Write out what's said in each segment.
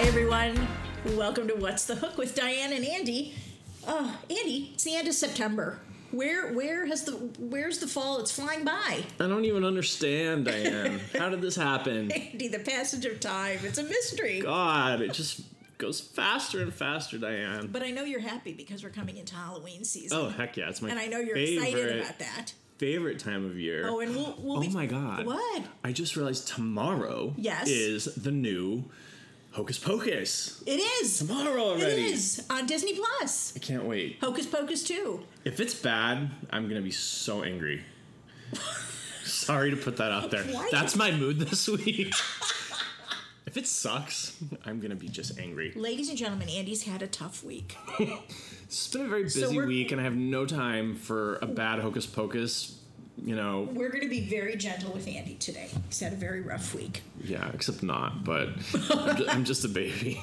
Hi, everyone. Welcome to What's the Hook with Diane and Andy. Uh, Andy, it's the end of September. Where where has the where's the fall? It's flying by. I don't even understand, Diane. How did this happen? Andy, the passage of time. It's a mystery. God, it just goes faster and faster, Diane. But I know you're happy because we're coming into Halloween season. Oh heck yeah, it's my and I know you're favorite, excited about that. favorite time of year. Oh, and we'll, we'll Oh be, my god. What? I just realized tomorrow Yes. is the new Hocus Pocus. It is. Tomorrow already. It is on Disney Plus. I can't wait. Hocus Pocus 2. If it's bad, I'm gonna be so angry. Sorry to put that out there. Why? That's my mood this week. if it sucks, I'm gonna be just angry. Ladies and gentlemen, Andy's had a tough week. It's been a very busy we're- week, and I have no time for a bad hocus pocus. You know, We're going to be very gentle with Andy today. He's had a very rough week. yeah, except not. But I'm, just, I'm just a baby.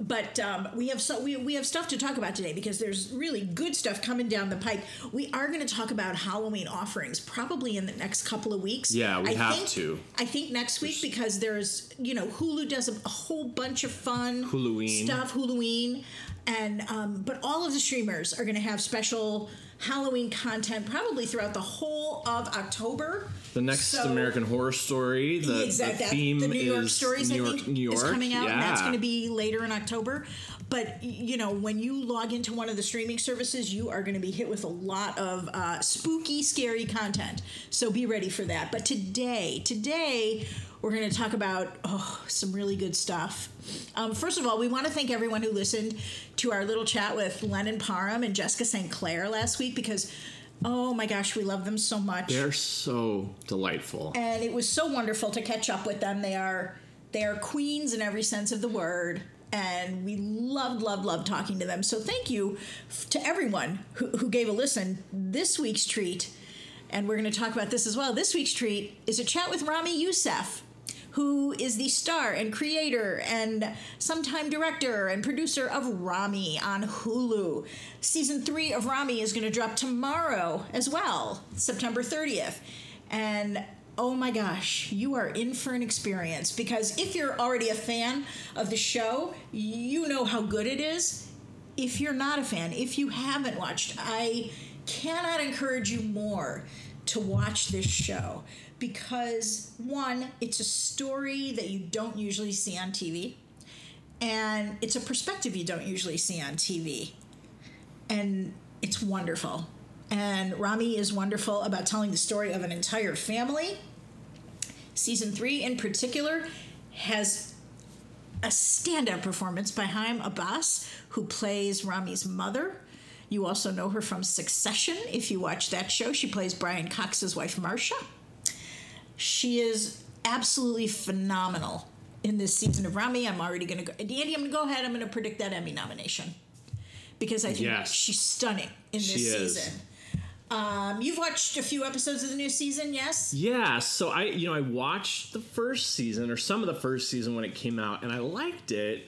But um, we have so we, we have stuff to talk about today because there's really good stuff coming down the pipe. We are going to talk about Halloween offerings probably in the next couple of weeks. Yeah, we I have think, to. I think next week because there's you know Hulu does a, a whole bunch of fun Huluween. stuff Huluween, and um, but all of the streamers are going to have special Halloween content probably throughout the whole of October. The next So- American Horror Story. The, exact- the theme the New York is stories New I think New York. is coming out, yeah. and that's going to be later in October. But you know, when you log into one of the streaming services, you are going to be hit with a lot of uh, spooky, scary content. So be ready for that. But today, today. We're going to talk about oh, some really good stuff. Um, first of all, we want to thank everyone who listened to our little chat with Lennon Parham and Jessica St. Clair last week because, oh my gosh, we love them so much They're so delightful. and it was so wonderful to catch up with them. They are they are queens in every sense of the word, and we loved, loved, loved talking to them. So thank you to everyone who, who gave a listen. This week's treat, and we're going to talk about this as well. This week's treat is a chat with Ramy Youssef. Who is the star and creator and sometime director and producer of Ramy on Hulu? Season three of Ramy is going to drop tomorrow as well, September 30th. And oh my gosh, you are in for an experience because if you're already a fan of the show, you know how good it is. If you're not a fan, if you haven't watched, I cannot encourage you more to watch this show because one, it's a story that you don't usually see on TV, and it's a perspective you don't usually see on TV and it's wonderful. And Ramy is wonderful about telling the story of an entire family. Season three, in particular, has a standout performance by Hiam Abbass, who plays Ramy's mother. You also know her from Succession. If you watch that show, she plays Brian Cox's wife, Marcia. She is absolutely phenomenal in this season of Ramy. I'm already going to go. Andy, I'm going to go ahead. I'm going to predict that Emmy nomination because I think Yes. she's stunning in this She is. season. Um, you've watched a few episodes of the new season, yes? Yeah, so I you know I watched the first season or some of the first season when it came out and I liked it.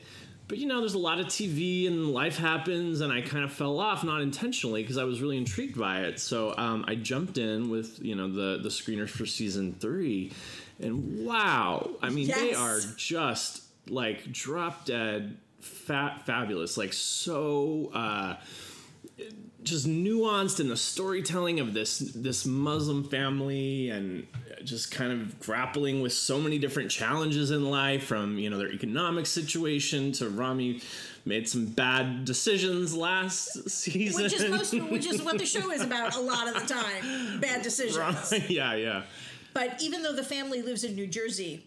But you know, there's a lot of TV and life happens, and I kind of fell off, not intentionally, because I was really intrigued by it. So um, I jumped in with you know the the screeners for season three, and wow, I mean they are just like drop dead, fat, fabulous, like so. Uh, just nuanced in the storytelling of this this Muslim family and just kind of grappling with so many different challenges in life from you know their economic situation to Ramy made some bad decisions last season Which is most, which is what the show is about a lot of the time. Bad decisions. yeah yeah But even though the family lives in New Jersey,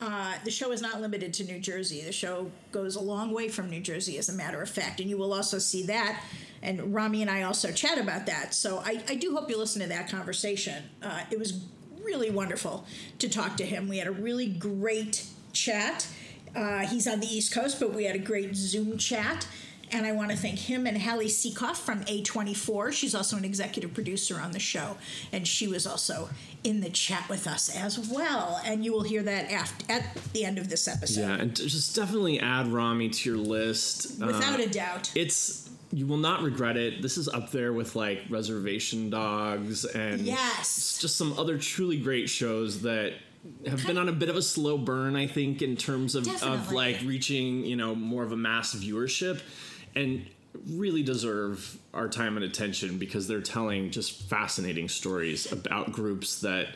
uh, the show is not limited to New Jersey. The show goes a long way from New Jersey, as a matter of fact. And you will also see that. And Ramy and I also chat about that. So I, I do hope you listen to that conversation. Uh, it was really wonderful to talk to him. We had a really great chat. Uh, he's on the East Coast, but we had a great Zoom chat. And I want to thank him and Hallie Sekoff from A24. She's also an executive producer on the show. And she was also in the chat with us as well. And you will hear that after, at the end of this episode. yeah and just definitely add Ramy to your list Without Uh, a doubt. it's you will not regret it. This is up there with like Reservation Dogs and Yes. just some other truly great shows that have been on a bit of a slow burn, I think, in terms of, of like reaching, you know, more of a mass viewership and really deserve our time and attention because they're telling just fascinating stories about groups that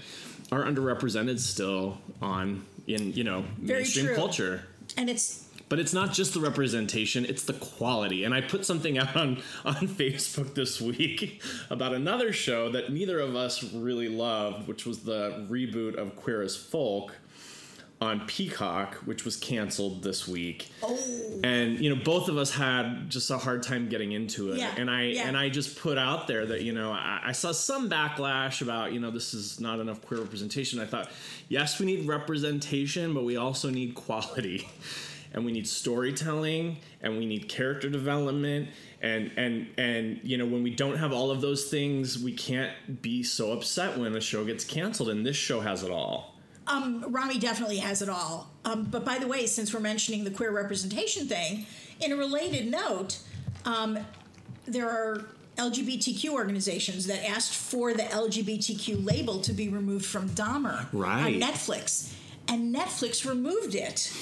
are underrepresented still on in, you know, Very mainstream true. culture. And it's But it's not just the representation, it's the quality. And I put something out on, on Facebook this week about another show that neither of us really loved, which was the reboot of Queer as Folk on Peacock, which was canceled this week. oh And you know, both of us had just a hard time getting into it. Yeah, and I yeah. and I just put out there that, you know, I, I saw some backlash about, you know, this is not enough queer representation. I thought, yes, we need representation, but we also need quality. And we need storytelling and we need character development and and and you know when we don't have all of those things we can't be so upset when a show gets canceled and this show has it all um, Ramy definitely has it all. Um, but by the way, since we're mentioning the queer representation thing, in a related note, um, there are LGBTQ organizations that asked for the LGBTQ label to be removed from Dahmer Right. on Netflix, and Netflix removed it.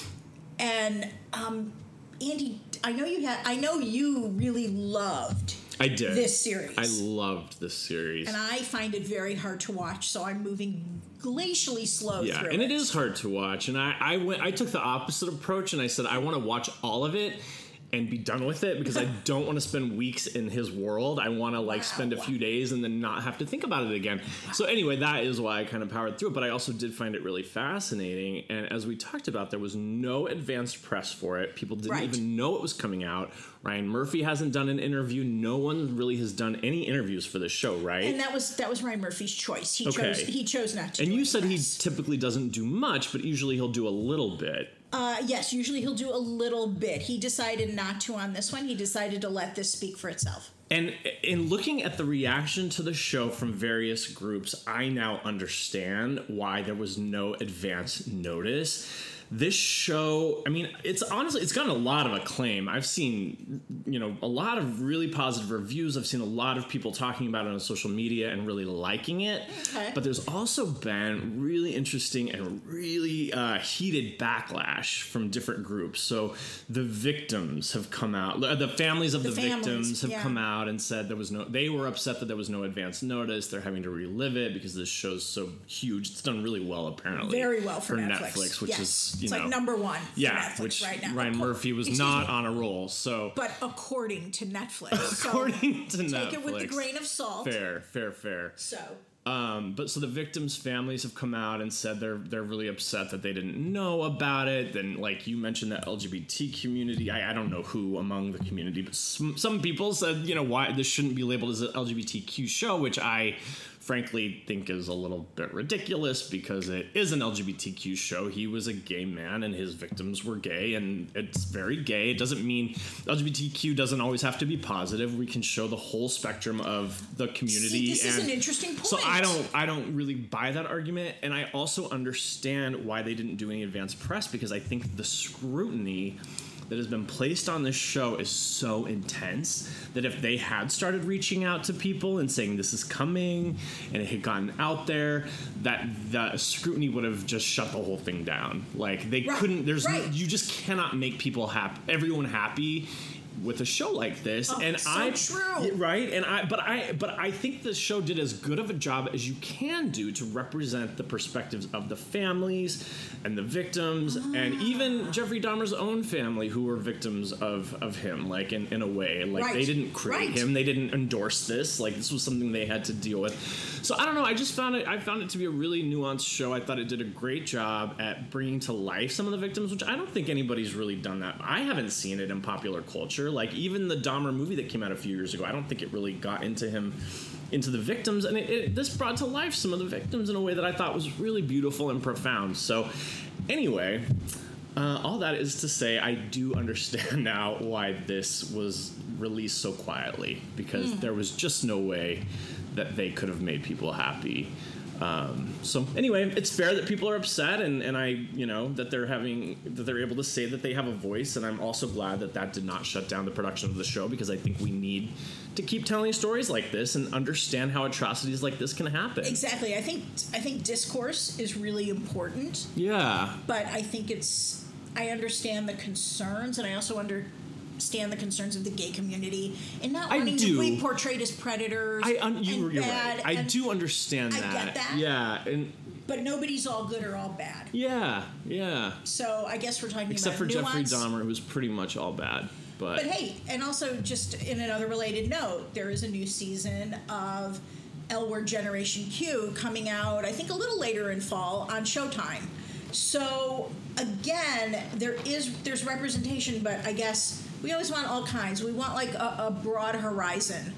And um, Andy, I know you had, I know you really loved I did this series. I loved this series and I find it very hard to watch, so I'm moving glacially slow Yeah, and it is hard to watch. And I, I went, I took the opposite approach, and I said I want to watch all of it and be done with it because I don't want to spend weeks in his world. I want to like spend a few days and then not have to think about it again. So anyway, that is why I kind of powered through it. But I also did find it really fascinating. And as we talked about, there was no advanced press for it. People didn't Right. even know it was coming out. Ryan Murphy hasn't done an interview. No one really has done any interviews for this show, right? And that was that was Ryan Murphy's choice. He Okay. chose he chose not to. and you said he typically doesn't do much, but usually he'll do a little bit. Uh, yes, usually he'll do a little bit. He decided not to on this one. He decided to let this speak for itself. And in looking at the reaction to the show from various groups, I now understand why there was no advance notice. This show, I mean, it's honestly, it's gotten a lot of acclaim. I've seen, you know, a lot of really positive reviews. I've seen a lot of people talking about it on social media and really liking it. Okay. But there's also been really interesting and really uh, heated backlash from different groups. So the victims have come out, the families of the, The families, victims have yeah. come out and said there was no they were upset that there was no advance notice they're having to relive it because this show's so huge it's done really well apparently Very well for, netflix, which Yes. is you it's know like number one. yeah Netflix which right now. ryan murphy was excuse not me, on a roll so But according to Netflix, so according to take netflix take it with a grain of salt. fair fair fair So um, but so the victims' families have come out and said they're they're really upset that they didn't know about it. Then, like you mentioned, the LGBT community. I, I don't know who among the community, but some, some people said you know why this shouldn't be labeled as an LGBTQ show, which I frankly think is a little bit ridiculous because it is an LGBTQ show. He was a gay man and his victims were gay, and it's very gay. It doesn't mean LGBTQ doesn't always have to be positive. We can show the whole spectrum of the community. See, this is and an interesting point. So I don't I don't really buy that argument, and I also understand why they didn't do any advanced press because I think the scrutiny that has been placed on this show is so intense that if they had started reaching out to people and saying this is coming and it had gotten out there that the scrutiny would have just shut the whole thing down like they Right, couldn't there's right. you just cannot make people happy everyone happy with a show like this Oh, and so i true. Right? And i but i but i think the show did as good of a job as you can do to represent the perspectives of the families and the victims and Ah. even jeffrey dahmer's own family who were victims of of him like in, in a way. Like they didn't create right. him. They didn't endorse this. Like this was something they had to deal with. So i don't know. I just found it i found it to be a really nuanced show. I thought it did a great job at bringing to life some of the victims which i don't think anybody's really done that. I haven't seen it in popular culture like even the dahmer movie that came out a few years ago i don't think it really got into him into the victims. And it, it, this brought to life some of the victims in a way that i thought was really beautiful and profound. So anyway uh, all that is to say, I do understand now why this was released so quietly because there was just no way that they could have made people happy Um, so anyway, it's fair that people are upset, and, and I, you know, that they're having that they're able to say that they have a voice, and I'm also glad that that did not shut down the production of the show because I think we need to keep telling stories like this and understand how atrocities like this can happen. Exactly. I think I think discourse is really important, Yeah, but I think it's I understand the concerns, and I also understand the concerns of the gay community and not I wanting do. to be portrayed as predators. I un- you, bad, right. I do understand I that. get that. Yeah, and but nobody's all good or all bad. yeah, yeah. So I guess we're talking Except for about Jeffrey. Dahmer, who was pretty much all bad. But, But hey, and also just in another related note, there is a new season of L Word Generation Q coming out, I think a little later in fall on Showtime. So again, there is there's representation, but I guess we always want all kinds. We want like a, a broad horizon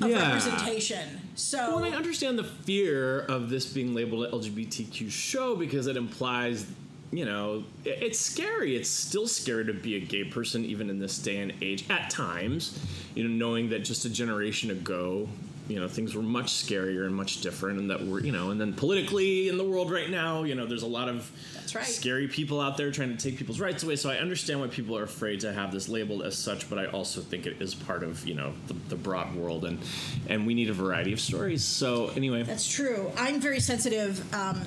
of Yeah. representation. So Well, I understand the fear of this being labeled an LGBTQ show because it implies, you know, it's scary. It's still scary to be a gay person even in this day and age at times, you know, knowing that just a generation ago, you know, things were much scarier and much different and that we're, you know, and then politically in the world right now, you know, there's a lot of right. scary people out there trying to take people's rights away. So I understand why people are afraid to have this labeled as such, but I also think it is part of, you know, the, the broad world and and we need a variety of stories. So anyway, That's true. I'm very sensitive. Um,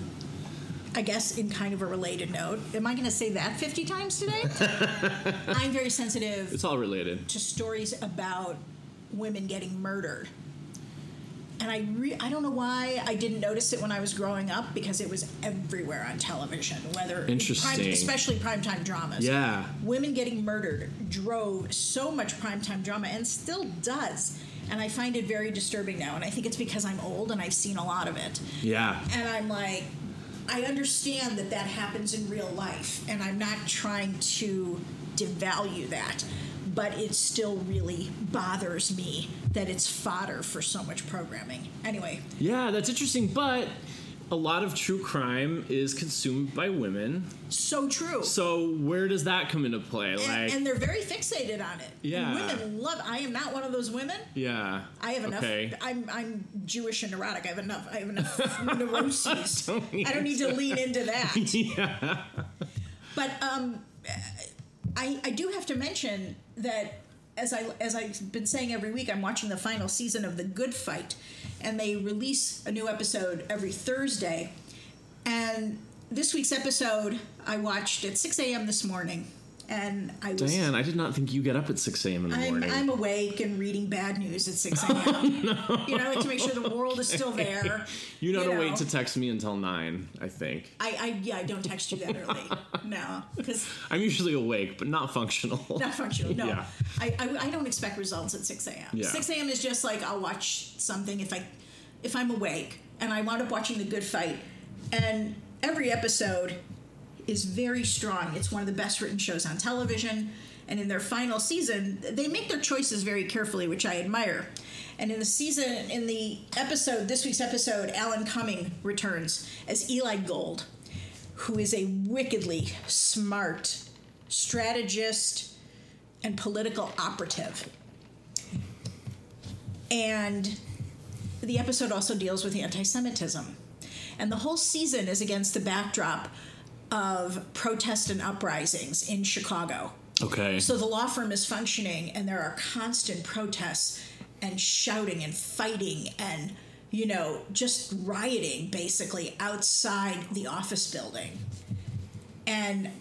I guess in kind of a related note. Am I going to say that 50 times today? I'm very sensitive it's all related. to stories about women getting murdered. And I re- I don't know why I didn't notice it when I was growing up because it was everywhere on television, whether Interesting. prime, especially primetime dramas. Yeah. Women getting murdered drove so much primetime drama and still does. And I find it very disturbing now. And I think it's because I'm old and I've seen a lot of it. Yeah. And I'm like, I understand that that happens in real life, and I'm not trying to devalue that, but it still really bothers me that it's fodder for so much programming. Anyway, Yeah, that's interesting, but a lot of true crime is consumed by women. so true. So where does that come into play? and, Like and they're very fixated on it. Yeah. women love. I am not one of those women. yeah. I have enough. Okay. I'm I'm Jewish and neurotic. I have enough. I have enough neuroses. Don't I don't need to lean into that. yeah. But um, I I do have to mention that as I as I've been saying every week, I'm watching the final season of The Good Fight, and they release a new episode every Thursday. And this week's episode I watched at 6 a.m. this morning, and I was. Diane, I did not think you get up at six AM in the I'm, morning. I'm awake and reading bad news at 6 a.m. Oh, you know, I like to make sure the world is still there. you don't know. wait to text me until nine, I think. I, I yeah, I don't text you that early. No, because I'm usually awake, but not functional. not functional. No, Yeah. I, I I don't expect results at six a.m. Yeah. Six a.m. is just like I'll watch something if I if I'm awake, and I wound up watching The Good Fight, and every episode is very strong. It's one of the best written shows on television, and in their final season, they make their choices very carefully, which I admire. And in the season, in the episode, this week's episode, Alan Cumming returns as Eli Gold, who is a wickedly smart strategist and political operative. And the episode also deals with anti Semitism. And the whole season is against the backdrop of protest and uprisings in Chicago. Okay. So the law firm is functioning, and there are constant protests and shouting and fighting and, you know, just rioting basically outside the office building. And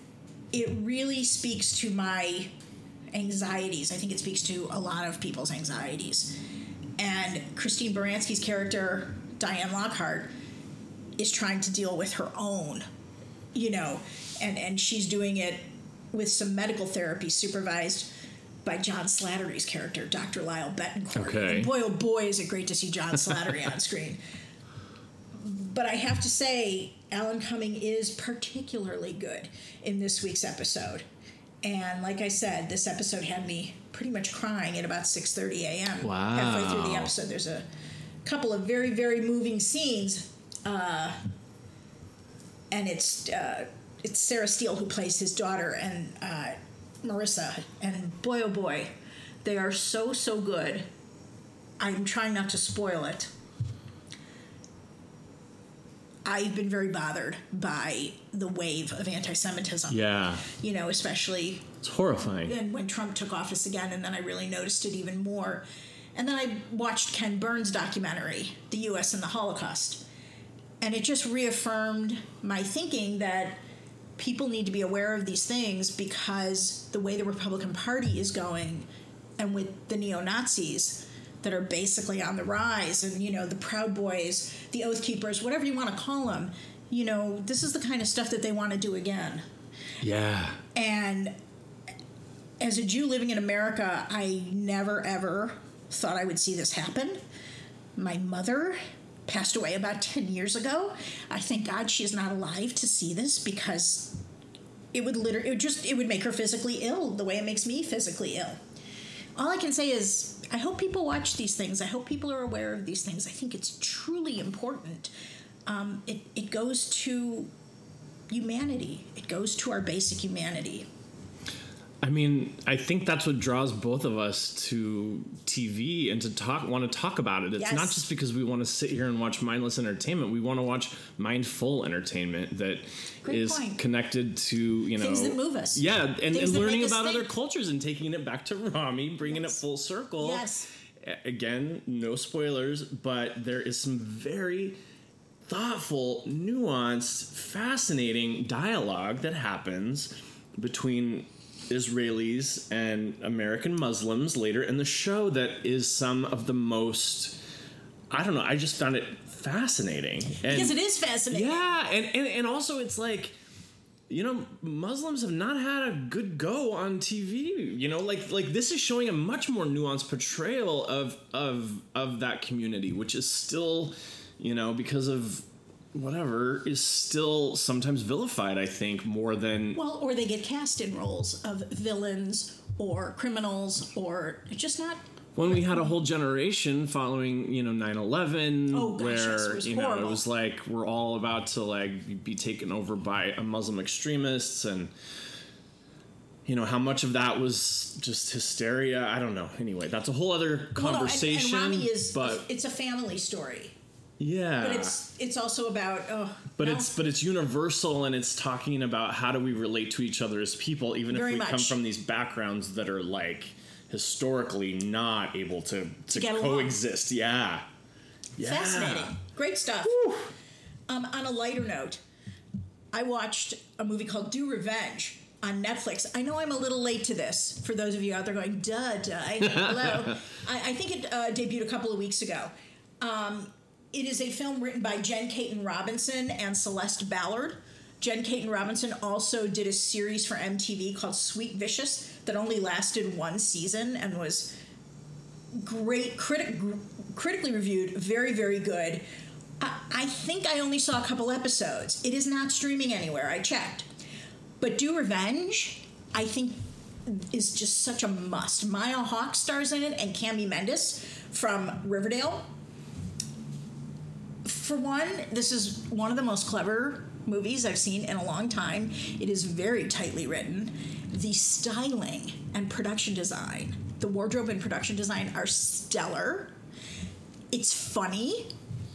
it really speaks to my anxieties. I think it speaks to a lot of people's anxieties. And Christine Baranski's character, Diane Lockhart, is trying to deal with her own, you know, and, and she's doing it with some medical therapy supervised by John Slattery's character, Dr. Lyle Betancourt. Okay. And boy, oh boy, is it great to see John Slattery on screen. But I have to say, Alan Cumming is particularly good in this week's episode. And like I said, this episode had me pretty much crying at about 6:30 a.m. Wow. Halfway through the episode, there's a couple of very, very moving scenes, uh, and it's uh, it's Sarah Steele who plays his daughter and uh, Marissa, and boy oh boy, they are so so good. I'm trying not to spoil it. I've been very bothered by the wave of anti-Semitism. Yeah. You know, especially It's horrifying. and when Trump took office again, and then I really noticed it even more. And then I watched Ken Burns' documentary, The U.S. and the Holocaust, and it just reaffirmed my thinking that people need to be aware of these things because the way the Republican Party is going, and with the neo Nazis that are basically on the rise, and you know the Proud Boys, the Oath Keepers, whatever you want to call them, you know this is the kind of stuff that they want to do again. Yeah. And as a Jew living in America, I never ever thought I would see this happen. My mother passed away about 10 years ago. I thank God she is not alive to see this because it would literally it would just it would make her physically ill the way it makes me physically ill. All I can say is I hope people watch these things. I hope people are aware of these things. I think it's truly important. Um, it, it goes to humanity. It goes to our basic humanity. I mean, I think that's what draws both of us to TV and to talk want to talk about it. It's not just because we want to sit here and watch mindless entertainment. We want to watch mindful entertainment that is Great point. connected to, you know, Things that move us. Yeah, and, and learning about other cultures and taking it back to Ramy, bringing Yes. it full circle. Yes. Again, no spoilers, but there is some very thoughtful, nuanced, fascinating dialogue that happens between Israelis and American Muslims later in the show that is some of the most I don't know, I just found it fascinating. And Because it is fascinating. yeah, and, and and also it's like you know, Muslims have not had a good go on TV. You know, like like this is showing a much more nuanced portrayal of of of that community, which is still, you know, because of whatever is still sometimes vilified. I think more than Well, or they get cast in roles of villains or criminals or just not. when we had a whole generation following you know 9-11 Oh, gosh, where yes, it was you know it was like we're all about to like be taken over by a muslim extremists and you know how much of that was just hysteria i don't know anyway that's a whole other Well, no, and- conversation and, Ramy is. but it's a family story, yeah but it's it's also about. Oh, but it's but it's universal and it's talking about how do we relate to each other as people even Very if we come from these backgrounds that are like historically not able to to, along. coexist yeah yeah fascinating, great stuff. Um, on a lighter note, I watched a movie called Do Revenge on Netflix. I know I'm a little late to this. For those of you out there going, duh, duh, I- hello. I, I think it uh, debuted a couple of weeks ago. Um, it is a film written by Jen Kaytin Robinson and Celeste Ballard. Jen Kaytin Robinson also did a series for MTV called Sweet Vicious that only lasted one season and was great, critic, critically reviewed, very, very good. I, I think I only saw a couple episodes. It is not streaming anywhere. I checked. But Do Revenge, I think, is just such a must. Maya Hawke stars in it and Cami Mendes from Riverdale. For one, this is one of the most clever movies I've seen in a long time. It is very tightly written. The styling and production design, the wardrobe and production design are stellar. It's funny,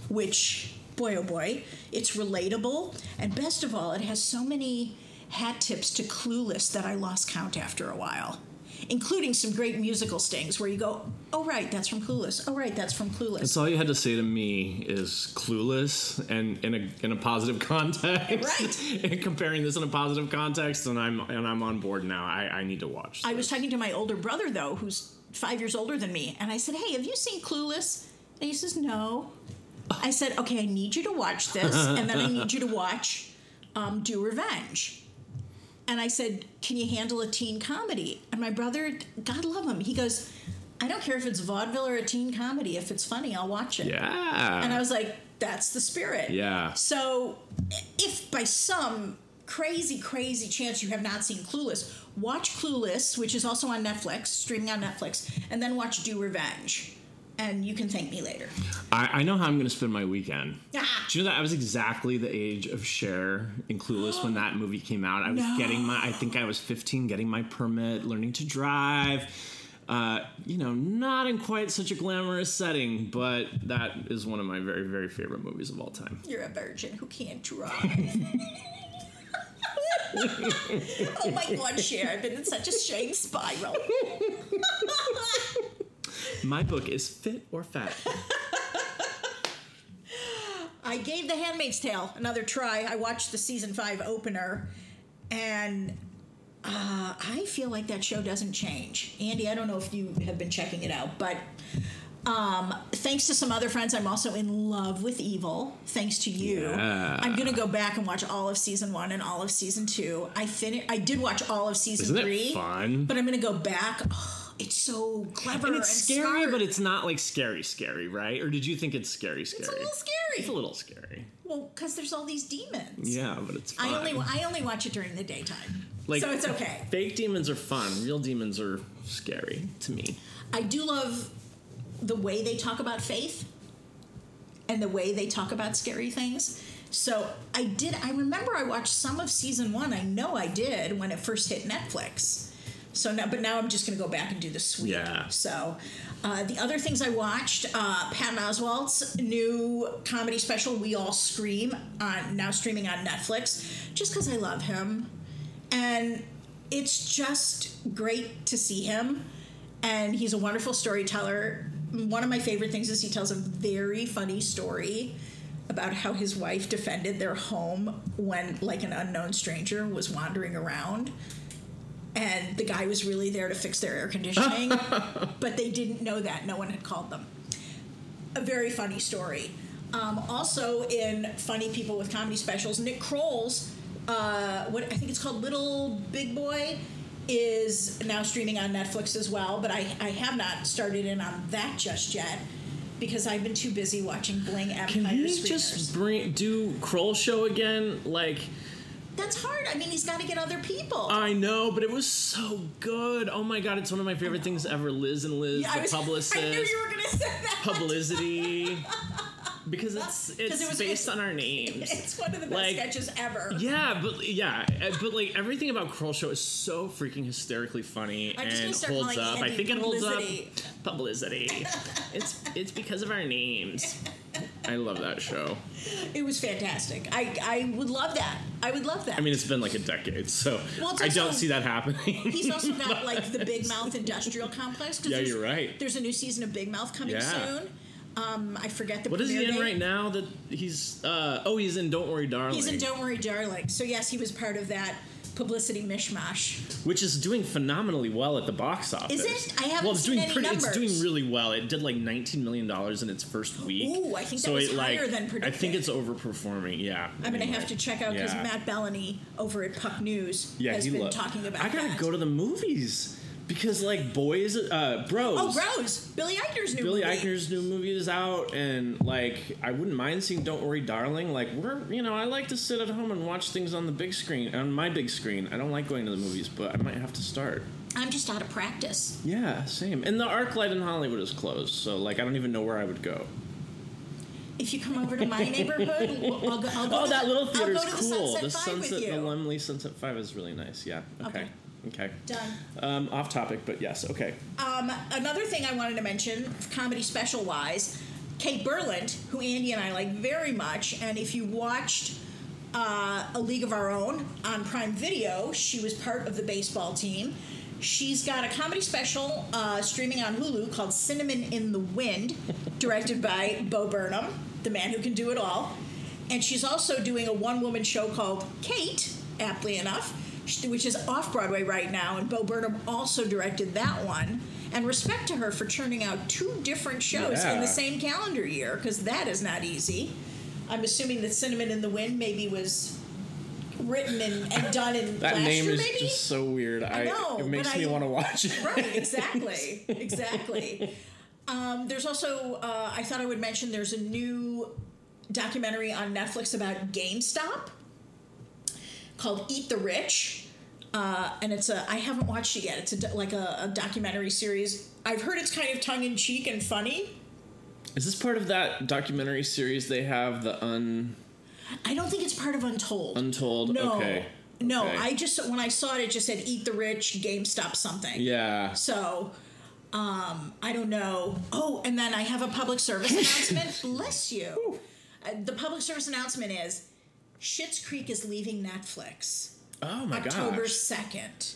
which, boy oh boy, it's relatable. And best of all, it has so many hat tips to Clueless that I lost count after a while, including some great musical stings where you go, oh, right, that's from Clueless. Oh, right, that's from Clueless. That's all you had to say to me is clueless and in a in a positive context. Right. and comparing this in a positive context, and I'm and I'm on board now. I, I need to watch. I was talking to my older brother, though, who's five years older than me, and I said, hey, have you seen Clueless? And he says, no. I said, okay, I need you to watch this, and then I need you to watch um, Do Revenge. And I said, can you handle a teen comedy? And my brother, God love him, he goes, I don't care if it's vaudeville or a teen comedy. If it's funny, I'll watch it. yeah. And I was like, that's the spirit. Yeah. So, if by some crazy, crazy chance you have not seen Clueless, watch Clueless, which is also on Netflix, streaming on Netflix, and then watch Do Revenge. And you can thank me later. I, I know how I'm going to spend my weekend. Ah. Do you know that I was exactly the age of Cher in Clueless when that movie came out? I was No. getting my, I think I was 15, getting my permit, learning to drive. Uh, you know, not in quite such a glamorous setting, but that is one of my very, very favorite movies of all time. You're a virgin who can't drive. oh my god, Cher, I've been in such a shame spiral. My book is Fit or Fat. I gave The Handmaid's Tale another try. I watched the season five opener, and uh, I feel like that show doesn't change. Andy, I don't know if you have been checking it out, but um, thanks to some other friends, I'm also in love with Evil. Thanks to you, Yeah. I'm gonna go back and watch all of season one and all of season two. I fin- I did watch all of season Isn't it three, fun? but I'm gonna go back. Oh, it's so clever And it's scary, smart. but it's not like scary, scary, right? Or did you think it's scary, scary? It's a little scary. It's a little scary. well because there's all these demons. Yeah, but it's fun. I only I only watch it during the daytime, like so it's okay. Fake demons are fun. Real demons are scary to me. I do love the way they talk about faith and the way they talk about scary things. So I did. I remember I watched some of season one. I know I did when it first hit Netflix. So now, but now I'm just going to go back and do the sweep. Yeah. So uh, the other things I watched, uh, Patton Oswalt's new comedy special, "We All Scream," on now streaming on Netflix, just because I love him, and it's just great to see him, and he's a wonderful storyteller. One of my favorite things is he tells a very funny story about how his wife defended their home when like an unknown stranger was wandering around and the guy was really there to fix their air conditioning, but they didn't know that. No one had called them. A very funny story. Um, also, in Funny People with Comedy Specials, Nick Kroll's, uh, what I think it's called Little Big Boy, is now streaming on Netflix as well, but I, I have not started in on that just yet because I've been too busy watching Bling Empire Can you Screeners. just bring do Kroll show again? Like That's hard. I mean, he's got to get other people. I know, but it was so good. Oh my god, it's one of my favorite things ever. Liz and Liz, Yeah, I the was- publicist, I knew you were going to say that. publicity. Because it's it's it was- based on our names. It's one of the best Like, sketches ever. Yeah, but yeah, uh, but like everything about Kroll Show is so freaking hysterically funny I'm and gonna holds up. I think it holds Publicity. up. Publicity. it's it's because of our names. I love that show. It was fantastic. I, I would love that. I would love that. I mean, it's been like a decade, so Well, I don't see that happening. he's also got like the Big Mouth Industrial complex. Yeah, you're right. There's a new season of Big Mouth coming Yeah. soon. Um, I forget the what is he in date. right now? That he's uh, oh, he's in Don't Worry, Darling. He's in Don't Worry, Darling. So yes, he was part of that publicity mishmash. which is doing phenomenally well at the box office. Is it? I haven't well, it's seen doing any pretty. It's doing really well. It did like 19 million dollars in its first week. Ooh, I think that so was it, like, higher than I think it's overperforming. Yeah, I'm gonna have to check out because Yeah. Matt Belloni over at Puck News yeah, has been talking about. I gotta that. go to the movies because like boys, uh, bros. Oh, Rose, Billy Eichner's new Billy movie. Eichner's new movie is out, and like I wouldn't mind seeing "Don't Worry, Darling." Like we're, you know, I like to sit at home and watch things on the big screen, on my big screen. I don't like going to the movies, but I might have to start. I'm just out of practice. Yeah, same. And the ArcLight in Hollywood is closed, so like I don't even know where I would go. If you come over to my neighborhood, I'll go. I'll go Oh, to that the- little to cool. The Sunset, Five Sunset, with the you. Laemmle Sunset Five is really nice. Yeah. Okay. Okay. Done. Um, off topic, but yes. Okay. Um, another thing I wanted to mention, comedy special wise, Kate Berlant, who Andy and I like very much, and if you watched uh, A League of Our Own on Prime Video, she was part of the baseball team. She's got a comedy special uh, streaming on Hulu called Cinnamon in the Wind, directed by Bo Burnham, the man who can do it all. And she's also doing a one woman show called Kate, aptly enough, which is off Broadway right now. And Bo Burnham also directed that one. And respect to her for churning out two different shows in the same calendar year, because that is not easy. I'm assuming that Cinnamon in the Wind maybe was written and, and done in That last name year, is maybe? just so weird. I, know, it makes me I- want to watch it. right exactly exactly um, there's also uh, i thought i would mention there's a new documentary on netflix about gamestop called eat the rich uh, and it's a i haven't watched it yet it's a, like a, a documentary series i've heard it's kind of tongue-in-cheek and funny Is this part of that documentary series they have the un i don't think it's part of untold untold? no Okay. no Okay. i just when i saw it it just said eat the rich gamestop something Yeah. So, Um, I don't know. Oh, and then I have a public service announcement. Bless you. Uh, the public service announcement is Schitt's Creek is leaving Netflix Oh my god. October gosh. 2nd.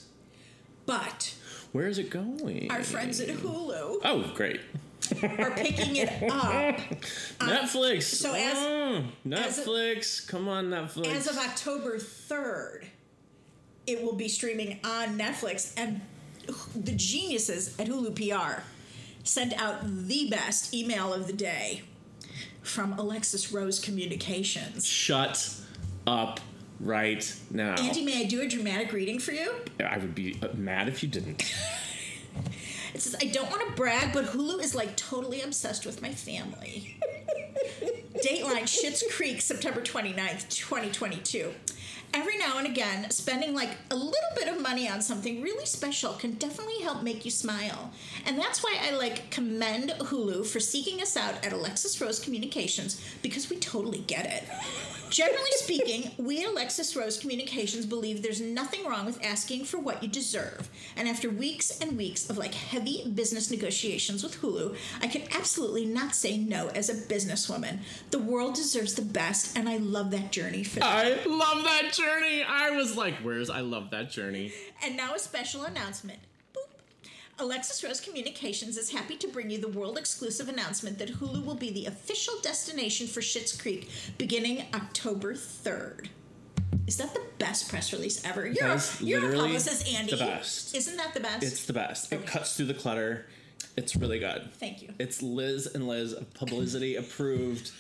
But Where is it going? our friends at Hulu Oh, great. are picking it up um, Netflix. so as- Oh, as of- Netflix. Come on, Netflix. as of October 3rd. It will be streaming on Netflix, and the geniuses at Hulu PR sent out the best email of the day from Alexis Rose Communications. Shut up right now. Auntie, may I do a dramatic reading for you? I would be uh, mad if you didn't. It says, I don't want to brag, but Hulu is like totally obsessed with my family. Dateline Schitt's Creek, September 29th, 2022. Every now and again, spending like a little bit of money on something really special can definitely help make you smile. And that's why I like commend Hulu for seeking us out at Alexis Rose Communications because we totally get it. Generally speaking, we at Alexis Rose Communications believe there's nothing wrong with asking for what you deserve. And after weeks and weeks of like heavy business negotiations with Hulu, I can absolutely not say no as a businesswoman. The world deserves the best, and I love that journey for them. I love that journey. I was like, where's I love that journey. And now a special announcement. Alexis Rose Communications is happy to bring you the world exclusive announcement that Hulu will be the official destination for Schitt's Creek beginning October 3rd. Is that the best press release ever? You're, That's you're literally publicist, Andy. the best. Isn't that the best? It's the best. It cuts through the clutter. It's really good. Thank you. It's Liz and Liz Publicity approved,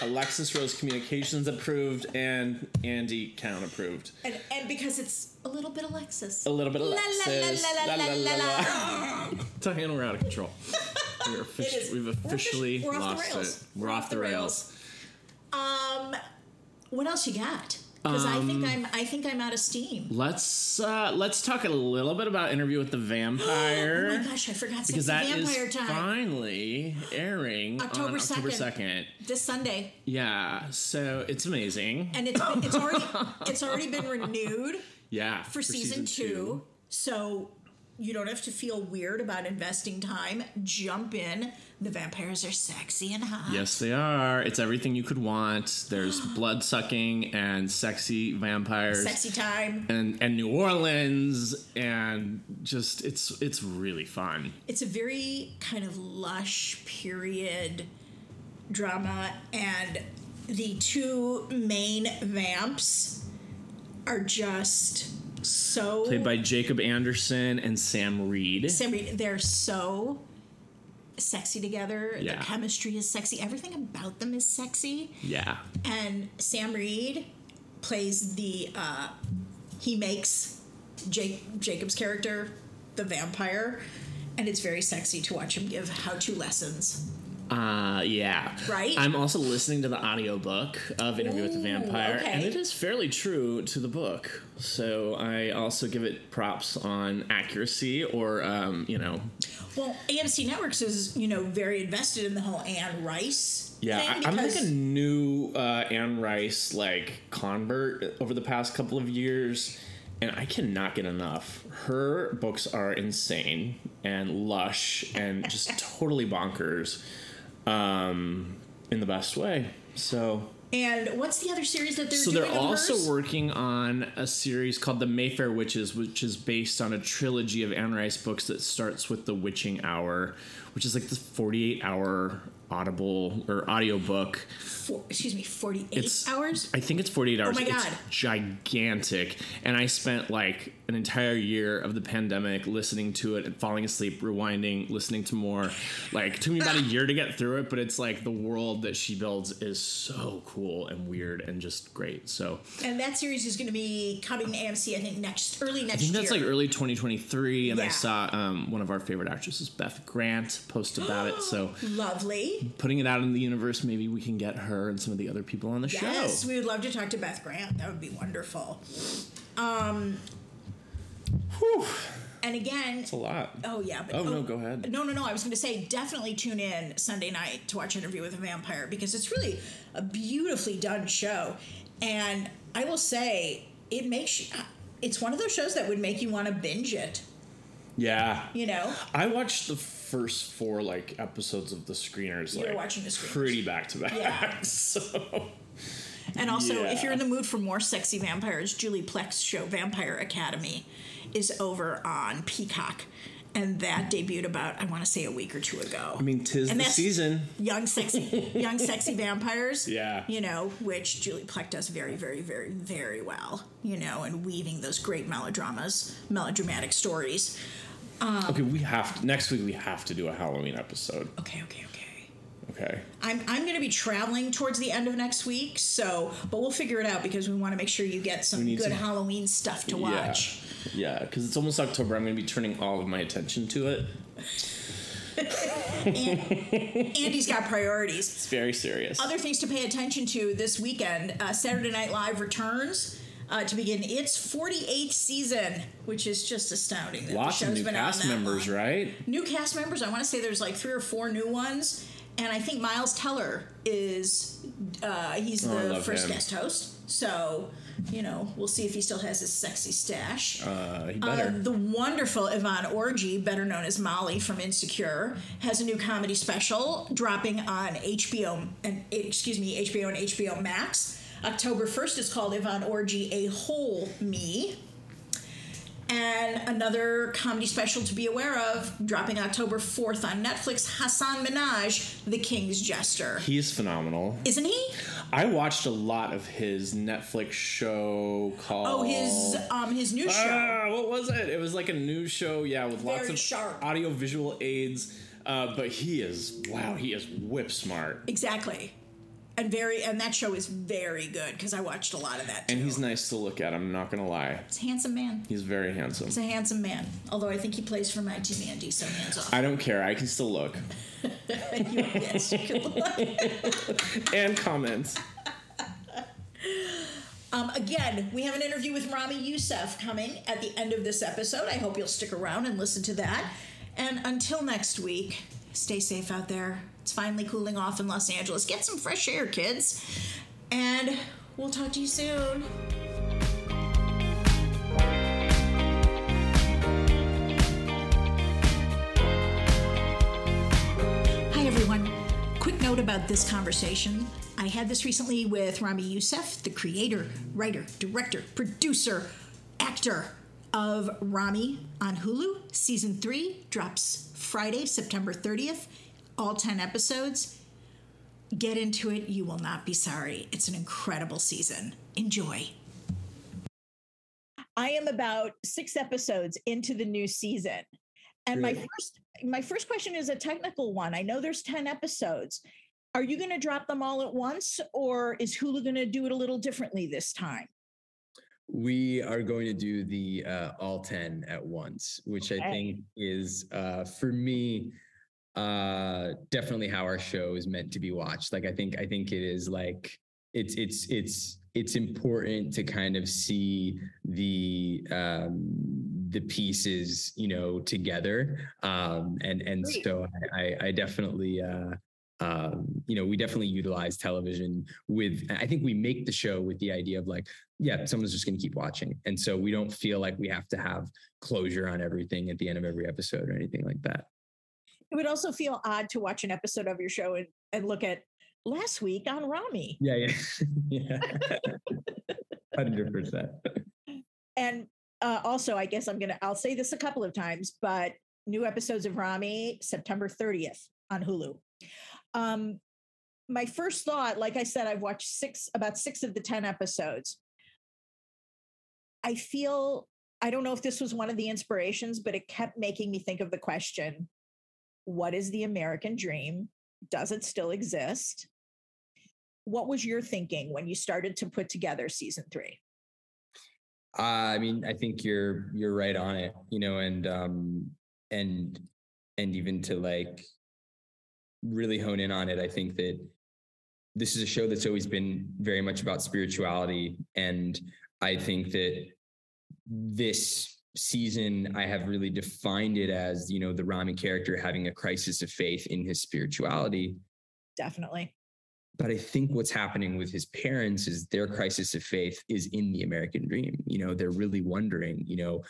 Alexis Rose Communications approved, and Andy Count approved. and, and because it's a little bit Alexis. A little bit of La, la, la, Alexis. la, la, la, la, la. Diana, we're out of control. We're offici- we've we're offici- officially we're lost it. We're, off the rails. Um, what else you got? Because I Um, think I'm I think I'm out of steam. Let's uh, let's talk a little bit about Interview with the Vampire. Oh my gosh, I forgot because Sexy that is Vampire time. finally airing October on October 2nd. 2nd. This Sunday. Yeah, so it's amazing. and it's been, it's already it's already been renewed yeah, for, season, two. So you don't have to feel weird about investing time. Jump in. The vampires are sexy and hot. Yes, they are. It's everything you could want. There's blood sucking and sexy vampires. Sexy time. And, and New Orleans and just it's it's really fun. It's a very kind of lush period drama, and the two main vamps are just so Played by Jacob Anderson and Sam Reid. Sam Reid, they're so sexy together. Their Yeah. chemistry is sexy. Everything about them is sexy. Yeah. And Sam Reid plays the uh, he makes Jake Jacob's character the vampire, and it's very sexy to watch him give how-to lessons. Uh yeah. Right? I'm also listening to the audiobook of Interview with the Ooh, Vampire and it is fairly true to the book. So I also give it props on accuracy or um, you know, Well, AMC Networks is you know very invested in the whole Anne Rice. Yeah, thing I, I'm like a new uh, Anne Rice like convert over the past couple of years, and I cannot get enough. Her books are insane and lush and just totally bonkers, um, in the best way. So, And what's the other series that they're so doing? they're also hers? working on a series called The Mayfair Witches, which is based on a trilogy of Anne Rice books that starts with The Witching Hour, which is like this 48 hour audible or audiobook Four, excuse me, forty-eight It's- hours. I think it's 48 hours. Oh my It's God. gigantic. And I spent like an entire year of the pandemic listening to it and falling asleep, rewinding, listening to more. Like, it took me about a year to get through it, but it's like the world that she builds is so cool and weird and just great. So And that series is going to be coming to AMC, I think, next early next I think that's year. like early 2023. And I saw um, one of our favorite actresses, Beth Grant, post about it. So Lovely. Putting it out in the universe, maybe we can get her and some of the other people on the Yes, show. Yes, we would love to talk to Beth Grant. That would be wonderful. Um, Whew, and again, it's a lot. oh yeah. But, Oh, no, go ahead. No, no, no. I was going to say definitely tune in Sunday night to watch Interview with a Vampire because it's really a beautifully done show, and I will say it makes you. It's one of those shows that would make you want to binge it. Yeah. You know, I watched the first four like episodes of the screeners. You were watching the screeners. pretty back to back. Yeah. So and also if you're in the mood for more sexy vampires, Julie Plec's show Vampire Academy is over on Peacock, and that debuted about I want to say a week or two ago. I mean, tis And the season. young sexy young sexy vampires Yeah. you know which julie Plec does very very very very well you know and weaving those great melodramas melodramatic stories okay, we have to, next week. We have to do a Halloween episode. okay okay okay Okay. i'm, I'm going to be traveling towards the end of next week so but we'll figure it out because we want to make sure you get some good some- halloween stuff to watch Yeah. Yeah, because it's almost October. I'm going to be turning all of my attention to it. andy's got priorities It's very serious. other things to pay attention to this weekend uh, saturday night live returns uh, to begin its 48th season, which is just astounding. That Lots the of new been cast members, long. right? New cast members. I want to say there's like three or four new ones, and I think Miles Teller is uh, he's Oh, the first him. guest host. So you know we'll see if he still has his sexy stash. Uh, he Uh, the wonderful Yvonne Orji, better known as Molly from Insecure, has a new comedy special dropping on HBO and excuse me, HBO and HBO Max. October 1st is called Yvonne Orji A Whole Me. And another comedy special to be aware of, dropping October 4th on Netflix, Hasan Minhaj, The King's Jester. He's phenomenal. Isn't he? I watched a lot of his Netflix show called. Oh, his um his new show. Ah, what was it? It was like a new show, yeah, with lots of sharp. audio visual aids. Uh, but he is wow, he is whip smart, Exactly. And very and that show is very good because I watched a lot of that too. and he's nice to look at. I'm not gonna lie, He's a handsome man. he's very handsome. He's a handsome man. Although I think he plays for my team, Mandy, so hands off. I don't care. I can still look yes, you could look. and comments. Um, again, we have an interview with Ramy Youssef coming at the end of this episode. I hope you'll stick around and listen to that. And until next week, stay safe out there. It's finally cooling off in Los Angeles. Get some fresh air, kids. And we'll talk to you soon. Hi, everyone. Quick note about this conversation. I had this recently with Ramy Youssef, the creator, writer, director, producer, actor of Ramy on Hulu. Season 3 drops Friday, September 30th. All 10 episodes. Get into it. You will not be sorry. It's an incredible season. Enjoy. I am about six episodes into the new season. And my first my first question is a technical one. I know there's 10 episodes. Are you going to drop them all at once or is Hulu going to do it a little differently this time? We are going to do the uh, all 10 at once, which I think is, uh, for me, uh, definitely how our show is meant to be watched. Like, I think, I think it is like, it's, it's, it's, it's important to kind of see the, um, the pieces, you know, together. Um, and, and Great. so I, I, I definitely, uh, um, you know, we definitely utilize television with, I think we make the show with the idea of like, yeah, someone's just going to keep watching. And so we don't feel like we have to have closure on everything at the end of every episode or anything like that. It would also feel odd to watch an episode of your show and, and look at last week on Ramy. Yeah, yeah. yeah. 100%. And uh, also, I guess I'm going to, I'll say this a couple of times, but new episodes of Ramy, September 30th on Hulu. Um, my first thought, like I said, I've watched six, about six of the 10 episodes. I feel, I don't know if this was one of the inspirations, but it kept making me think of the question what is the American dream? Does it still exist? What was your thinking when you started to put together season three? Uh, I mean, I think you're you're right on it, you know, and um and and even to like really hone in on it, I think that this is a show that's always been very much about spirituality, and I think that this season I have really defined it as you know the Ramy character having a crisis of faith in his spirituality, Definitely. but I think what's happening with his parents is their crisis of faith is in the American dream. You know, they're really wondering, you know,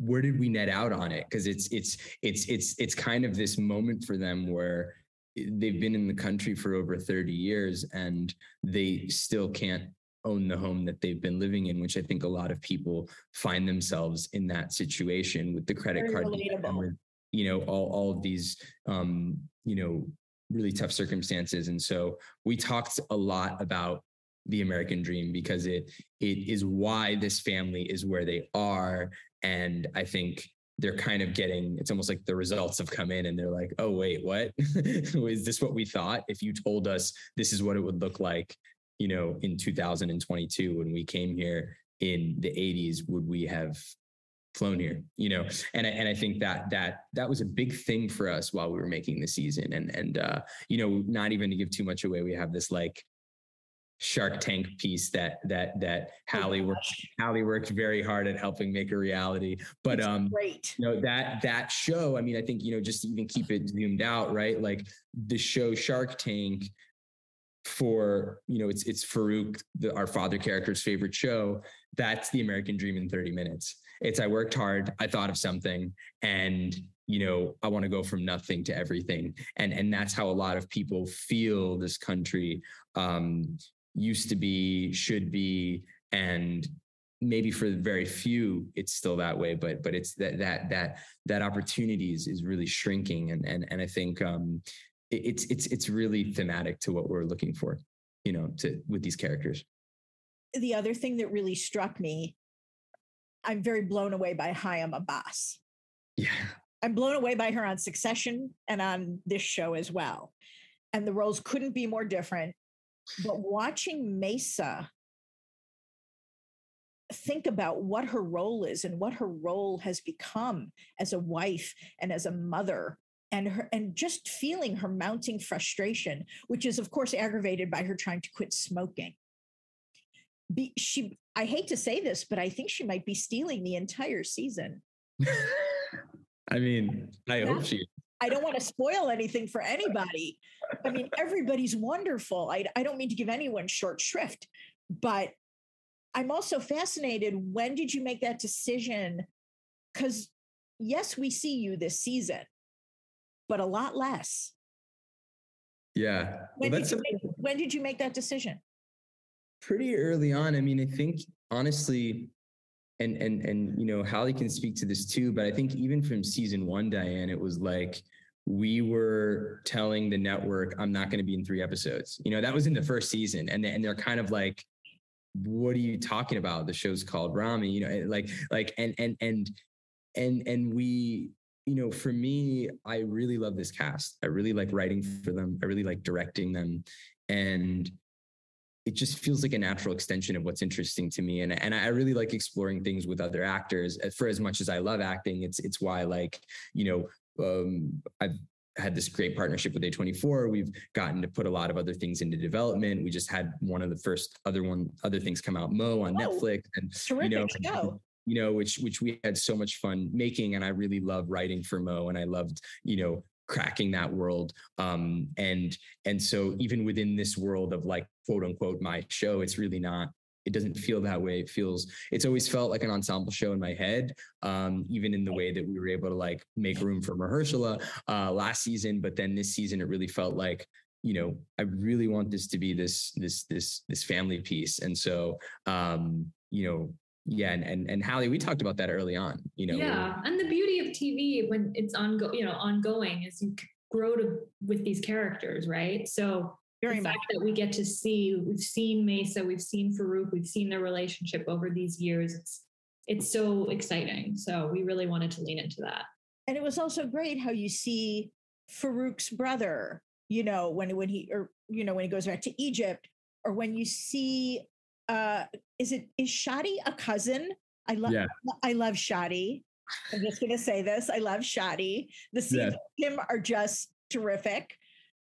where did we net out on it? Because it's it's it's it's it's kind of this moment for them where they've been in the country for over 30 years and they still can't own the home that they've been living in, which I think a lot of people find themselves in that situation with the credit Very card, with, you know, all, all of these, um, you know, really tough circumstances. And so we talked a lot about the American dream because it it is why this family is where they are. And I think they're kind of getting it's almost like the results have come in and they're like, oh wait, what? is this what we thought? If you told us this is what it would look like, you know, in 2022 when we came here in the 80s, would we have flown here you know and I, and I think that that that was a big thing for us while we were making the season and and uh you know not even to give too much away we have this like Shark Tank piece that that that Hallie worked Hallie worked very hard at helping make a reality. But It's um great. you know that that show i mean i think you know just to even keep it zoomed out right like the show shark tank for you know it's it's farouk the, our father character's favorite show. That's the american dream in 30 minutes. It's i worked hard i thought of something and you know i want to go from nothing to everything. And and that's how a lot of people feel this country um used to be should be and maybe for very few it's still that way but but it's that that that that opportunities is really shrinking and and and i think um it- it's it's it's really thematic to what we're looking for you know to with these characters The other thing that really struck me, I'm very blown away by Hiam Abbass. yeah I'm blown away by her on Succession and on this show as well. And the roles couldn't be more different. But watching Maysa think about what her role is and what her role has become as a wife and as a mother and her and just feeling her mounting frustration which is of course aggravated by her trying to quit smoking. Be, she i hate to say this but i think she might be stealing the entire season. I mean i hope she I don't want to spoil anything for anybody. I mean, everybody's wonderful. I, I don't mean to give anyone short shrift, but I'm also fascinated. When did you make that decision? Because, yes, we see you this season, but a lot less. yeah well did you make, when did you make that decision? pretty early on. I mean, I think honestly, and and and you know, Hallie can speak to this too, but I think even from season one, Diane, it was like we were telling the network, I'm not going to be in three episodes. You know, that was in the first season, and they- and they're kind of like, what are you talking about? The show's called Ramy. You know, like like and and and and and we you know for me i really love this cast i really like writing for them i really like directing them and it just feels like a natural extension of what's interesting to me. And and I really like exploring things with other actors. Uh, for as much as I love acting it's it's why like you know um I've had this great partnership with A24 we've gotten to put a lot of other things into development. We just had one of the first other one other things come out Mo on Oh, Netflix. And Terrific know, show. you know, which which we had so much fun making, and I really love writing for Mo, and I loved, you know, cracking that world. Um, and and so even within this world of like quote unquote my show, it's really not. It doesn't feel that way. It feels. It's always felt like an ensemble show in my head. Um, even in the way that we were able to like make room for Mahershala uh, last season, but then this season it really felt like you know i really want this to be this this this this family piece and so um you know yeah and and, and hallie we talked about that early on you know yeah, and the beauty of TV when it's ongo, you know, ongoing is you grow to with these characters, right? So Very the much. fact that we get to see, we've seen Maysa, we've seen Farouk, we've seen their relationship over these years. It's it's so exciting. So we really wanted to lean into that. And it was also great how you see Farouk's brother, you know, when when he or you know when he goes back to Egypt, or when you see uh is it is Shadi a cousin? I love Yeah. I love Shadi. I'm just gonna say this. I love Shadi. The scenes with him are just terrific.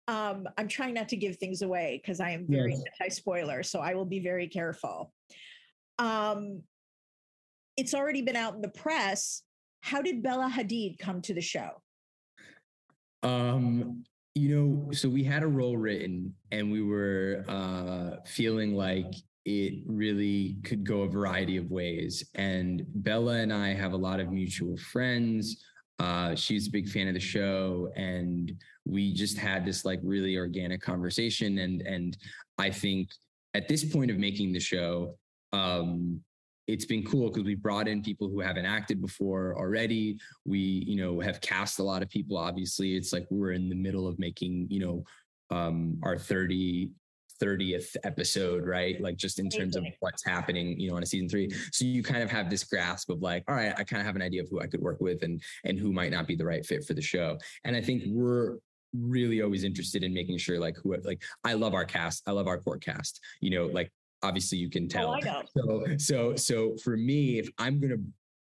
Um, I'm trying not to give things away because I am very Yes. anti-spoiler, so I will be very careful. Um, it's already been out in the press. How did Bella Hadid come to the show? Um, you know, so we had a role written and we were uh feeling like it really could go a variety of ways. And Bella and I have a lot of mutual friends. Uh, she's a big fan of the show, and we just had this like really organic conversation. And and I think at this point of making the show, um, it's been cool because we brought in people who haven't acted before already. We, you know, have cast a lot of people. Obviously, it's like we're in the middle of making, you know, um, our 30 30th episode, right? Like just in terms of what's happening, you know, on a season three. So you kind of have this grasp of like, all right, I kind of have an idea of who I could work with and and who might not be the right fit for the show. And I think we're really always interested in making sure like who like I love our cast. I love our core cast. You know, like obviously you can Oh, tell. I. So so so for me, if I'm gonna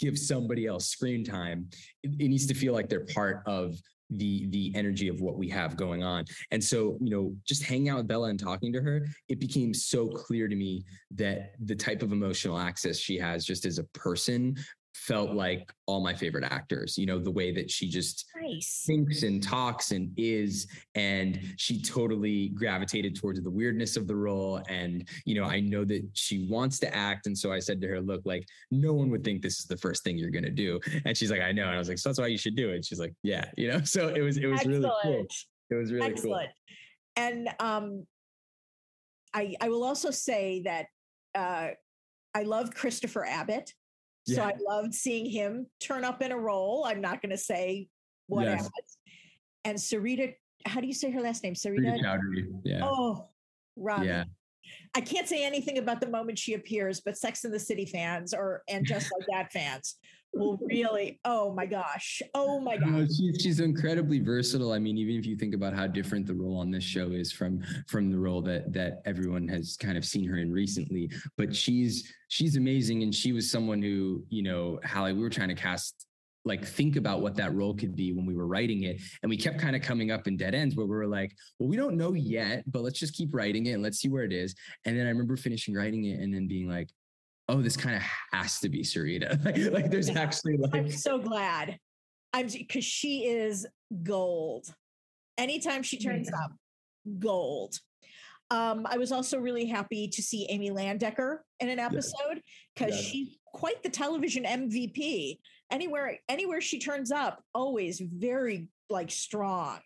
give somebody else screen time, it, it needs to feel like they're part of the the energy of what we have going on. And so, you know, just hanging out with Bella and talking to her, it became so clear to me that the type of emotional access she has just as a person felt like all my favorite actors. You know, the way that she just Nice. thinks and talks and is and she totally gravitated towards the weirdness of the role and you know i know that she wants to act and so i said to her look like no one would think this is the first thing you're going to do and she's like i know and i was like so that's why you should do it she's like yeah you know so it was it was really cool it was really Excellent. And um, I I will also say that uh, I love Christopher Abbott. So I loved seeing him turn up in a role. I'm not going to say what Yes. Abbott. And Sarita, how do you say her last name? Sarita. Choudhury, yeah Oh, Robbie. yeah I can't say anything about the moment she appears, but Sex in the City fans or and just like that fans will really. Oh my gosh. Oh my No, gosh. she's she's incredibly versatile. I mean, even if you think about how different the role on this show is from from the role that that everyone has kind of seen her in recently, but she's she's amazing, and she was someone who you know, Hallie, we were trying to cast like think about what that role could be when we were writing it and we kept kind of coming up in dead ends where we were like well we don't know yet but let's just keep writing it and let's see where it is and then i remember finishing writing it and then being like oh this kind of has to be sarita like, like there's Yeah. actually like I'm so glad. I'm because she is gold. Anytime she turns Yeah. up, gold. Um, I was also really happy to see Amy Landecker in an episode because Yeah. she's quite the television MVP. Anywhere, anywhere she turns up, always very like strong.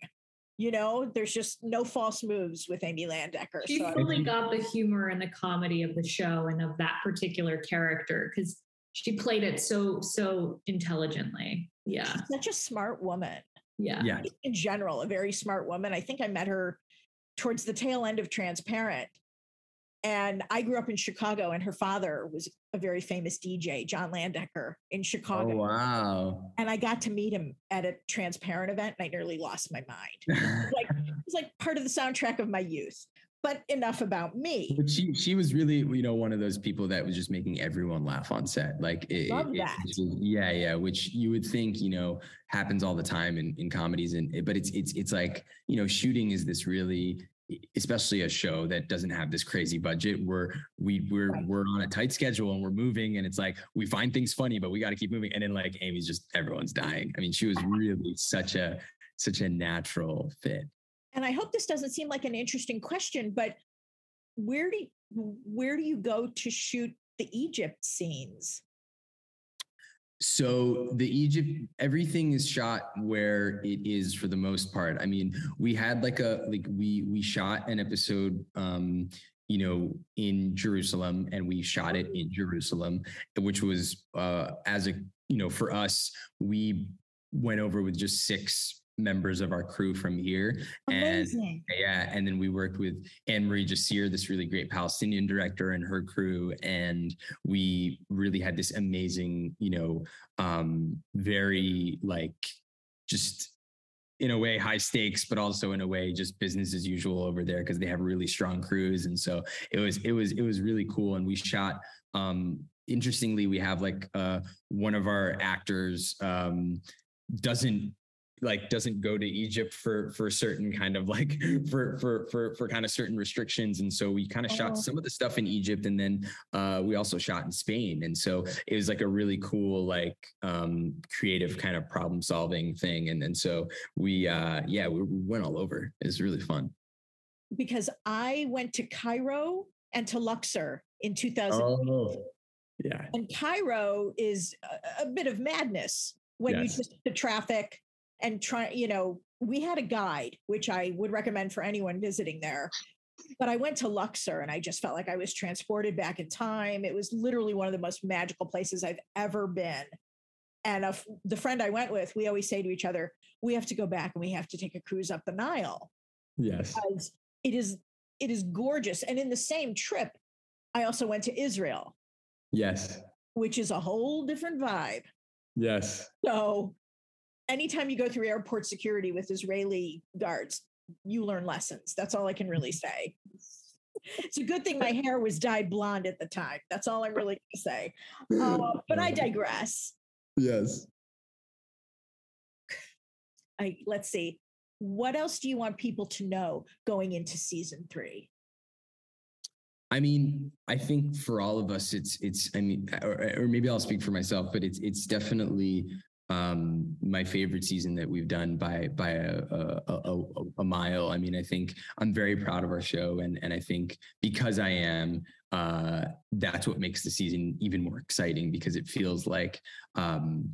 You know, there's just no false moves with Amy Landecker. She So fully got the humor and the comedy of the show and of that particular character because she played it so so intelligently. Yeah, she's such a smart woman. yeah. yeah in general, a very smart woman. I think I met her towards the tail end of Transparent. And I grew up in Chicago, and her father was a very famous DJ, John Landecker, in oh, Chicago. oh wow And I got to meet him at a Transparent event, and I nearly lost my mind. Like it was like part of the soundtrack of my youth. But enough about me. But she she was really you know one of those people that was just making everyone laugh on set. Like it, Love it- that. just- yeah, yeah. Which you would think you know happens all the time in, in comedies, and but it's it's it's like you know shooting is this really especially a show that doesn't have this crazy budget where we we're we're on a tight schedule and we're moving and it's like we find things funny but we got to keep moving. And then like Amy's just everyone's dying. I mean she was really such a such a natural fit. And I hope this doesn't seem like an interesting question, but where do you, where do you go to shoot the Egypt scenes? So the Egypt, everything is shot where it is for the most part. I mean, we had like a like we we shot an episode, um, you know, in Jerusalem, and we shot it in Jerusalem, which was uh, as a you know for us, we went over with just six members of our crew from here, and yeah, and then we worked with Annemarie Jacir, this really great Palestinian director, and her crew, and we really had this amazing, you know, um, very like just in a way high stakes, but also in a way just business as usual over there because they have really strong crews, and so it was it was it was really cool, and we shot. Um, interestingly, we have like uh, one of our actors um, doesn't like doesn't go to Egypt for for certain kind of like for for for for kind of certain restrictions and so we kind of Oh. shot some of the stuff in Egypt and then uh we also shot in Spain and so it was like a really cool like um creative kind of problem solving thing and and so we uh yeah we, we went all over it was really fun because I went to Cairo and to Luxor in 2000. Oh, yeah. And Cairo is a, a bit of madness when Yes. you just the traffic and try, you know, we had a guide, which I would recommend for anyone visiting there. But I went to Luxor and I just felt like I was transported back in time. It was literally one of the most magical places I've ever been. And a the friend I went with, we always say to each other, we have to go back and we have to take a cruise up the Nile Yes. because it is it is gorgeous. And in the same trip, I also went to Israel, Yes. which is a whole different vibe. Yes. So anytime you go through airport security with Israeli guards, you learn lessons. That's all I can really say. It's a good thing my hair was dyed blonde at the time. That's all I'm really going to say. Uh, but I digress. Yes. I let's see. What else do you want people to know going into season three? I mean, I think for all of us, it's it's. I mean, or, or maybe I'll speak for myself, but it's it's definitely um, my favorite season that we've done by by a, a, a, a- mile. I mean, I think I'm very proud of our show, and and I think because I am, uh, that's what makes the season even more exciting because it feels like um,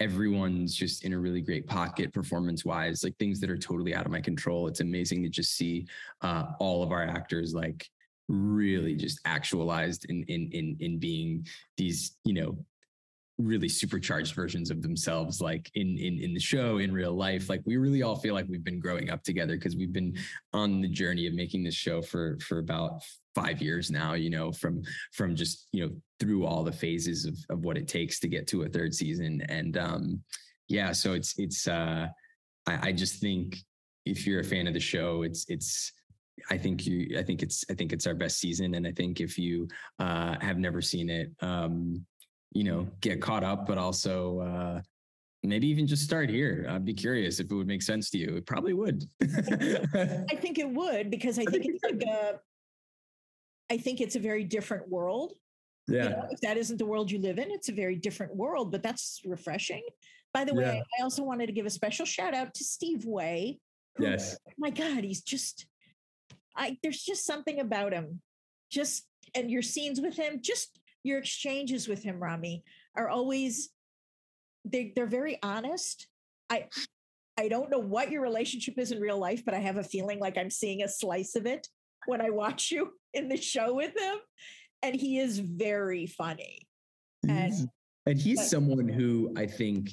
everyone's just in a really great pocket performance wise, like things that are totally out of my control. It's amazing to just see uh, all of our actors like really just actualized in in in in being these you know really supercharged versions of themselves like in in in the show in real life. Like we really all feel like we've been growing up together because we've been on the journey of making this show for for about 5 years now you know from from just you know through all the phases of of what it takes to get to a third season. And um yeah so it's it's uh I, I just think if you're a fan of the show it's it's I think you I think it's I think it's our best season. And I think if you uh have never seen it um you know get caught up but also uh maybe even just start here I'd be curious if it would make sense to you it probably would I think it would because I think think it's like a I think it's a very different world. You yeah know, if that isn't the world you live in, it's a very different world, but that's refreshing. By the way, I also wanted to give a special shout out to Steve Way. who- yes My God, he's just I there's just something about him. Just and your scenes with him, just your exchanges with him, Ramy, are always they they're very honest. I I don't know what your relationship is in real life, but I have a feeling like I'm seeing a slice of it when I watch you in the show with him. And he is very funny. And- He's- and he's but- someone who I think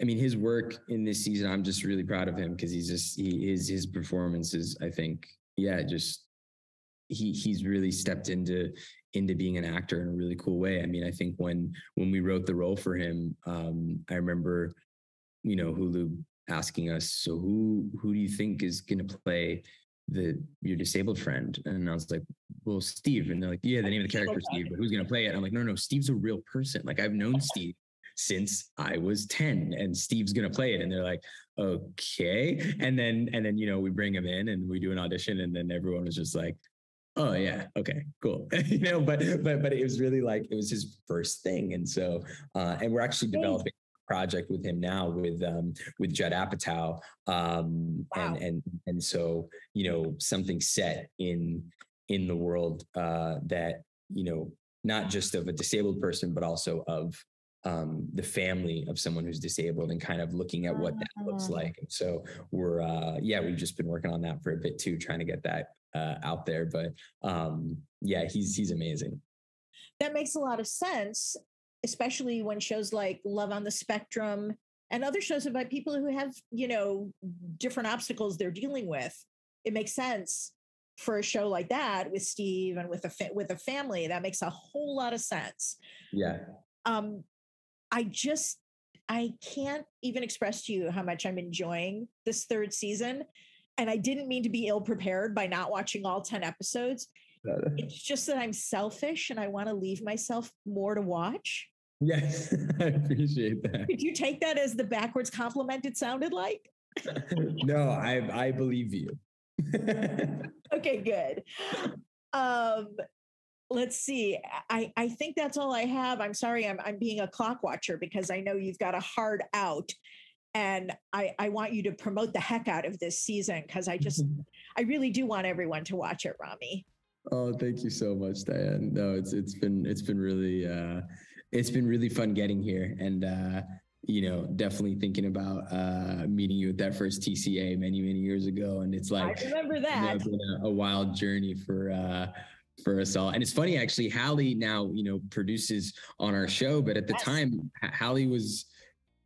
I mean his work in this season I'm just really proud of him because he's just he is his performances I think yeah just he he's really stepped into into being an actor in a really cool way. I mean I think when when we wrote the role for him um I remember you know Hulu asking us so who who do you think is going to play the your disabled friend? And I was like well Steve. And they're like yeah the name of the character Steve but who's going to play it? I'm like no no Steve's a real person. Like I've known Steve since I was 10 and Steve's going to play it. And they're like okay. And then and then you know we bring him in and we do an audition and then everyone was just like oh yeah. Okay cool. You know but but but it was really like it was his first thing and so uh and we're actually developing a project with him now with um with Judd Apatow um Wow. and and and so you know something set in in the world uh that you know not just of a disabled person but also of um, the family of someone who's disabled and kind of looking at what that looks Ah. like. And so we're, uh, yeah, we've just been working on that for a bit too, trying to get that uh, out there. But um, yeah, he's he's amazing. that makes a lot of sense, especially when shows like Love on the Spectrum and other shows about people who have, you know, different obstacles they're dealing with. It makes sense for a show like that with Steve and with a fa- with a family. That makes a whole lot of sense. Yeah, Um, I just I can't even express to you how much I'm enjoying this third season. And I didn't mean to be ill prepared by not watching all 10 episodes. It's just that I'm selfish and I want to leave myself more to watch. yes, I appreciate that. Did you take that as the backwards compliment it sounded like? no, I I believe you. Okay, good. Um, let's see. I, I think that's all I have. I'm sorry, I'm I'm being a clock watcher because I know you've got a hard out. And I, I want you to promote the heck out of this season because I just I really do want everyone to watch it, Ramy. Oh, thank you so much, Diane. No, it's it's been it's been really uh it's been really fun getting here and uh you know, definitely thinking about uh meeting you at that first TCA many, many years ago. And it's like I remember you know, that. it's been a, a wild journey for uh for us all. And it's funny actually, Hallie now, you know, produces on our show, but at the Yes. time Hallie was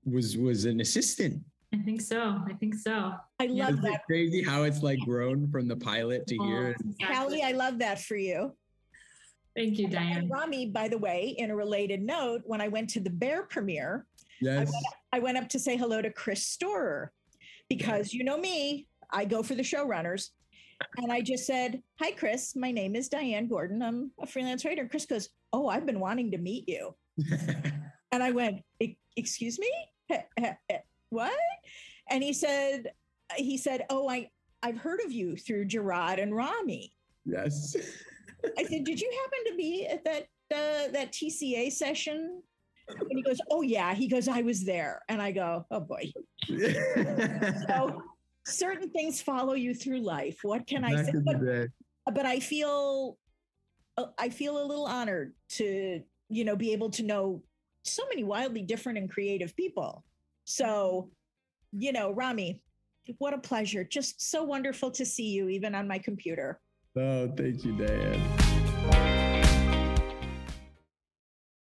was was an assistant. I think so. I think so. I Yeah. love Isn't it that. crazy how it's like grown from the pilot to Oh, here? exactly. Hallie, I love that for you. Thank you, And Diane. Ramy, by the way, in a related note, when I went to the Bear premiere, Yes. I went up to say hello to Chris Storer because you know me, I go for the showrunners. And I just said, Hi, Chris. My name is Diane Gordon. I'm a freelance writer. Chris goes, Oh, I've been wanting to meet you. And I went, "E- Excuse me? What? And he said, he said, Oh, I, I've heard of you through Gerard and Ramy. yes. I said, "Did you happen to be at that uh, that TCA session?" And he goes, "Oh yeah." He goes, "I was there," and I go, "Oh boy." So certain things follow you through life. What can I say? But, but I feel, uh, I feel a little honored to you know be able to know so many wildly different and creative people. So, you know, Ramy, what a pleasure! Just so wonderful to see you, even on my computer. Oh, thank you, Diane.